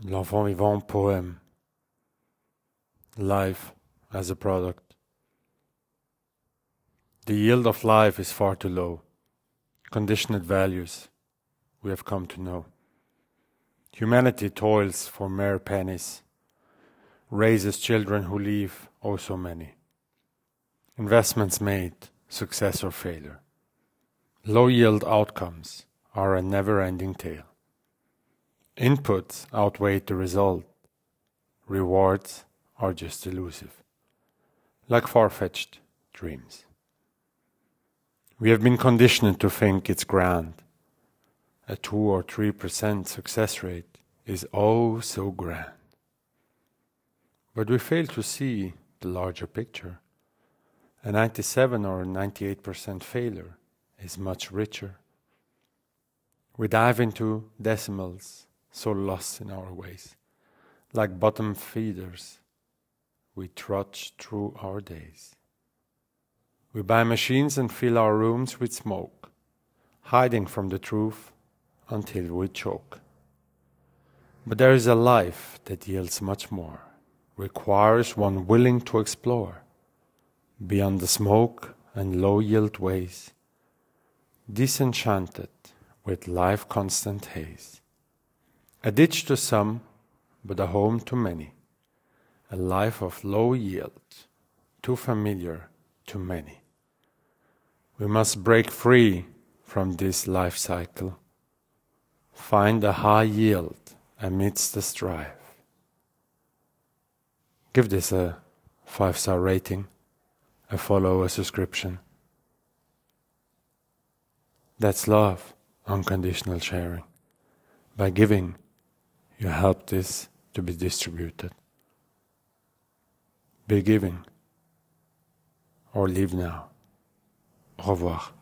L'enfantivant poem. Life as a product. The yield of life is far too low. Conditioned values we have come to know. Humanity toils for mere pennies, raises children who leave oh so many. Investments made, success or failure. Low yield outcomes are a never ending tale. Inputs outweigh the result. Rewards are just elusive, like far fetched dreams. We have been conditioned to think it's grand. A 2 or 3% success rate is oh so grand. But we fail to see the larger picture. A 97 or 98% failure is much richer. We dive into decimals so lost in our ways. Like bottom feeders, we trudge through our days. We buy machines and fill our rooms with smoke, hiding from the truth until we choke. But there is a life that yields much more, requires one willing to explore beyond the smoke and low yield ways, disenchanted with life constant haze. A ditch to some, but a home to many. A life of low yield, too familiar to many. We must break free from this life cycle, find a high yield amidst the strife. Give this a five star rating, a follow, a subscription. That's love, unconditional sharing. By giving, you help this to be distributed. Be giving or leave now. Au revoir.